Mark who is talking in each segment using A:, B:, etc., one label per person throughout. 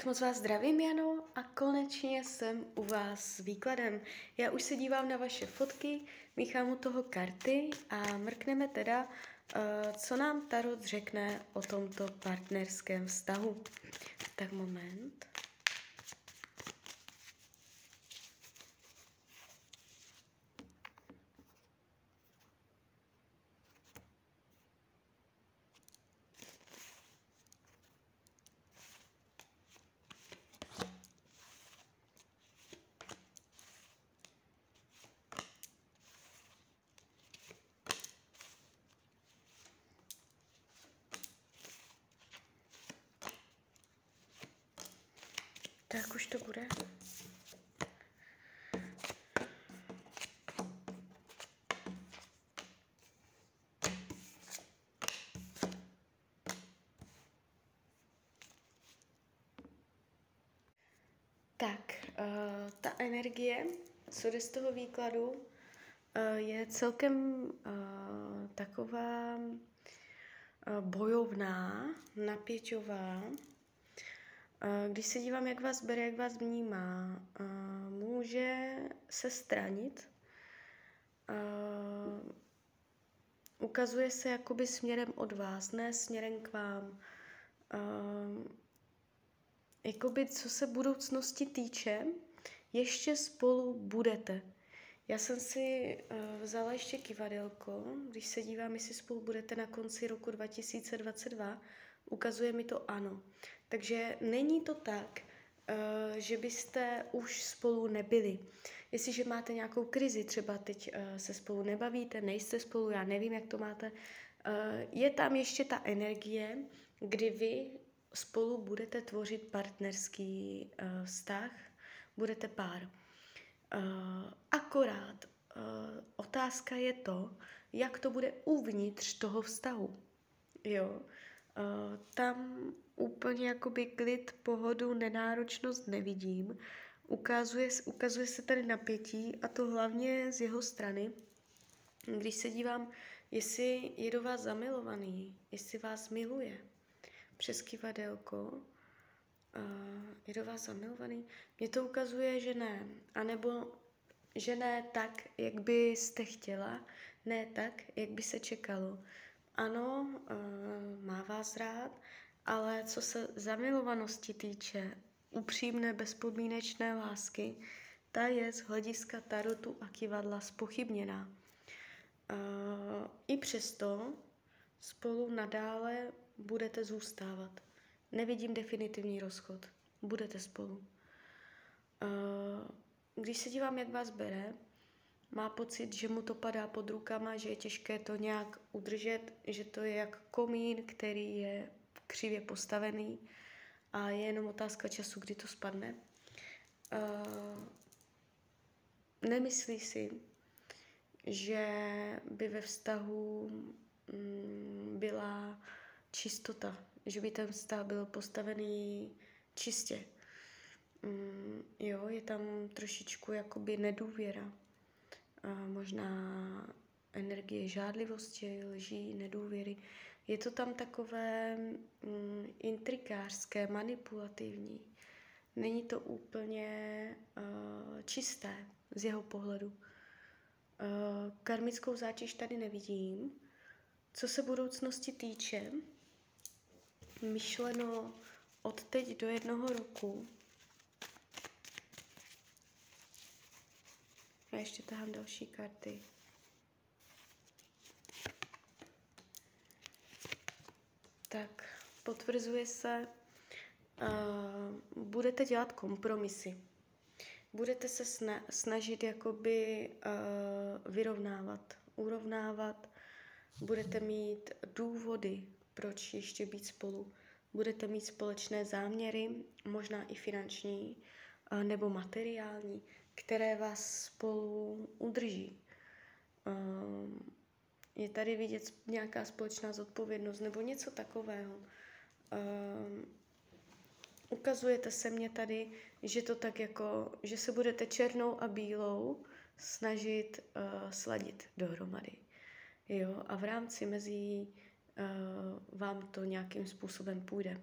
A: Tak moc vás zdravím, Jano, a konečně jsem u vás s výkladem. Já už se dívám na vaše fotky, míchám u toho karty a mrkneme teda, uh, co nám Tarot řekne o tomto partnerském vztahu. Tak moment. Tak už to bude. Tak, uh, ta energie, co jde z toho výkladu, uh, je celkem uh, taková bojovná, napěťová, když se dívám, jak vás bere, jak vás vnímá, může se stranit. Ukazuje se jakoby směrem od vás, ne směrem k vám. Jakoby co se budoucnosti týče, ještě spolu budete. Já jsem si vzala ještě kivadelko, když se dívám, jestli spolu budete na konci roku 2022, ukazuje mi to ano. Takže není to tak, eh, že byste už spolu nebyli. Jestliže máte nějakou krizi, třeba teď eh, se spolu nebavíte, nejste spolu, já nevím, jak to máte, eh, je tam ještě ta energie, kdy vy spolu budete tvořit partnerský vztah, budete pár. Akorát otázka je to, jak to bude uvnitř toho vztahu. Jo, tam úplně jakoby klid, pohodu, nenáročnost nevidím. Ukazuje, ukazuje se tady napětí a to hlavně z jeho strany. Když se dívám, jestli je do vás zamilovaný, jestli vás miluje přes kivadelko, je do vás zamilovaný, mně to ukazuje, že ne. A nebo že ne tak, jak byste chtěla, ne tak, jak by se čekalo. Ano, má vás rád, ale co se zamilovanosti týče, upřímné bezpodmínečné lásky, ta je z hlediska tarotu a kivadla spochybněná. Uh, I přesto spolu nadále budete zůstávat. Nevidím definitivní rozchod. Budete spolu. Uh, když se dívám, jak vás bere, má pocit, že mu to padá pod rukama, že je těžké to nějak udržet, že to je jak komín, který je křivě postavený a je jenom otázka času, kdy to spadne. Uh, nemyslí si, že by ve vztahu um, byla čistota, že by ten vztah byl postavený čistě. Um, jo, je tam trošičku jakoby nedůvěra. Uh, možná energie žádlivosti, lží, nedůvěry. Je to tam takové mm, intrikářské, manipulativní. Není to úplně uh, čisté z jeho pohledu. Uh, karmickou zátěž tady nevidím. Co se budoucnosti týče, myšleno od teď do jednoho roku. Já ještě tahám další karty. Tak potvrzuje se, uh, budete dělat kompromisy. Budete se sna- snažit jakoby uh, vyrovnávat, urovnávat. Budete mít důvody, proč ještě být spolu. Budete mít společné záměry, možná i finanční uh, nebo materiální, které vás spolu udrží. Uh, je tady vidět nějaká společná zodpovědnost nebo něco takového. Um, ukazujete se mně tady, že to tak jako, že se budete černou a bílou snažit uh, sladit dohromady. Jo, a v rámci mezi uh, vám to nějakým způsobem půjde.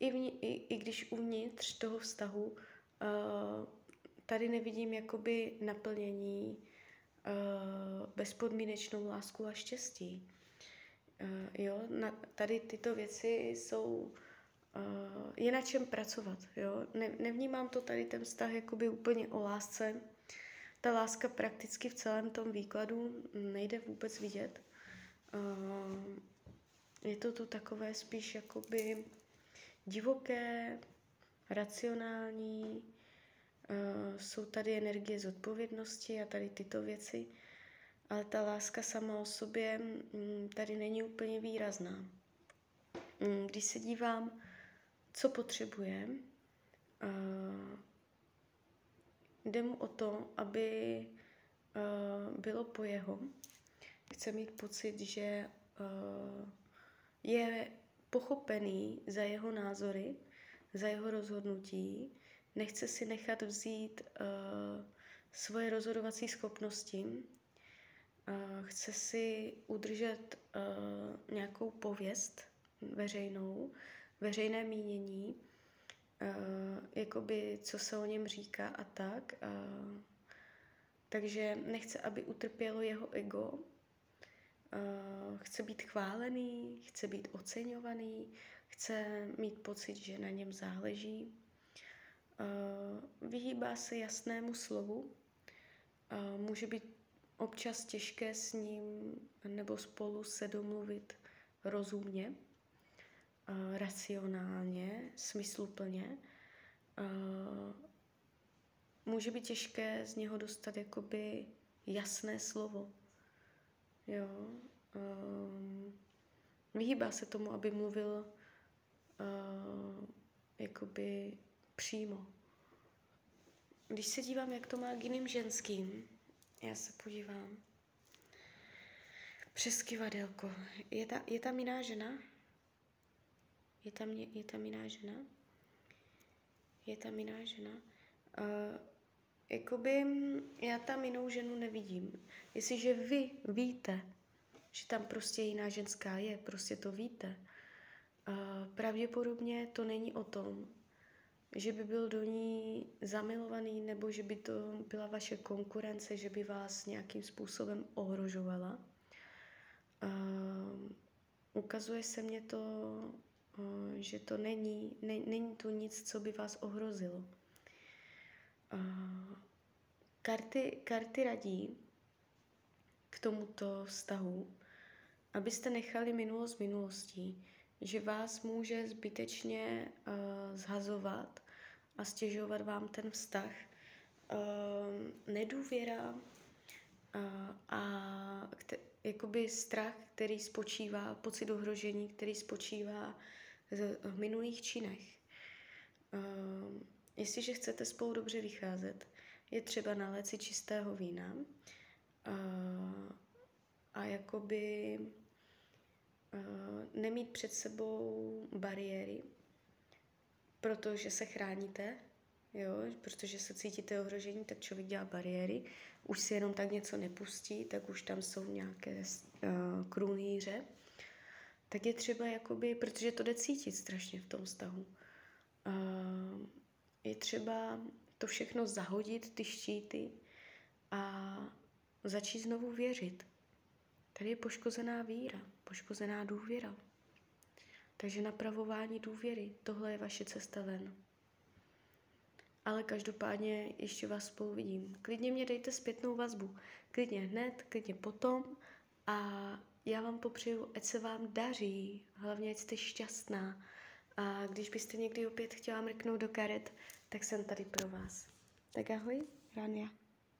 A: i, vni, i, i když uvnitř toho vztahu uh, tady nevidím jakoby naplnění, bezpodmínečnou lásku a štěstí. Uh, jo, na, tady tyto věci jsou, uh, je na čem pracovat, jo. Ne, nevnímám to tady ten vztah jakoby úplně o lásce. Ta láska prakticky v celém tom výkladu nejde vůbec vidět. Je to tu takové spíš jakoby divoké, racionální, jsou tady energie zodpovědnosti a tady tyto věci, ale ta láska sama o sobě um, tady není úplně výrazná. Um, když se dívám, co potřebuje, jde mu o to, aby bylo po jeho. Chce mít pocit, že je pochopený za jeho názory, za jeho rozhodnutí, nechce si nechat vzít uh, svoje rozhodovací schopnosti, uh, chce si udržet uh, nějakou pověst veřejnou, veřejné mínění, uh, jakoby co se o něm říká a tak. Uh, takže nechce, aby utrpělo jeho ego, Uh, chce být chválený, chce být oceňovaný, chce mít pocit, že na něm záleží. Uh, vyhýbá se jasnému slovu. Uh, může být občas těžké s ním nebo spolu se domluvit rozumně, uh, racionálně, smysluplně. Může být těžké z něho dostat jakoby jasné slovo Jo. Vyhýbá se tomu, aby mluvil jakoby přímo. Když se dívám, jak to má k jiným ženským, já se podívám. Přes kivadelko. Je, ta, je tam jiná žena? Je tam, je tam jiná žena? Je tam jiná žena? Uh, jakoby já tam jinou ženu nevidím. Jestliže vy víte, že tam prostě jiná ženská je, prostě to víte, uh, pravděpodobně to není o tom, že by byl do ní zamilovaný nebo že by to byla vaše konkurence, že by vás nějakým způsobem ohrožovala. Uh, ukazuje se mně to, uh, že to není, ne, není tu nic, co by vás ohrozilo. Uh, karty, karty radí k tomuto vztahu, abyste nechali minulost minulostí, že vás může zbytečně uh, zhazovat a stěžovat vám ten vztah. Uh, nedůvěra uh, a kte- jakoby strach, který spočívá, pocit ohrožení, který spočívá v minulých činech. Uh, Jestliže chcete spolu dobře vycházet, je třeba nalét si čistého vína a, a jakoby a, nemít před sebou bariéry, protože se chráníte, jo, protože se cítíte ohrožení, tak člověk dělá bariéry, už si jenom tak něco nepustí, tak už tam jsou nějaké uh, krunýře, tak je třeba jakoby, protože to jde cítit strašně v tom vztahu. Uh, je třeba to všechno zahodit, ty štíty a začít znovu věřit. Tady je poškozená víra, poškozená důvěra. Takže napravování důvěry, tohle je vaše cesta ven. Ale každopádně ještě vás spolu vidím. Klidně mě dejte zpětnou vazbu. Klidně hned, klidně potom. A já vám popřeju, ať se vám daří, hlavně ať jste šťastná. A když byste někdy opět chtěla mrknout do karet, tak jsem tady pro vás. Tak ahoj, Rania.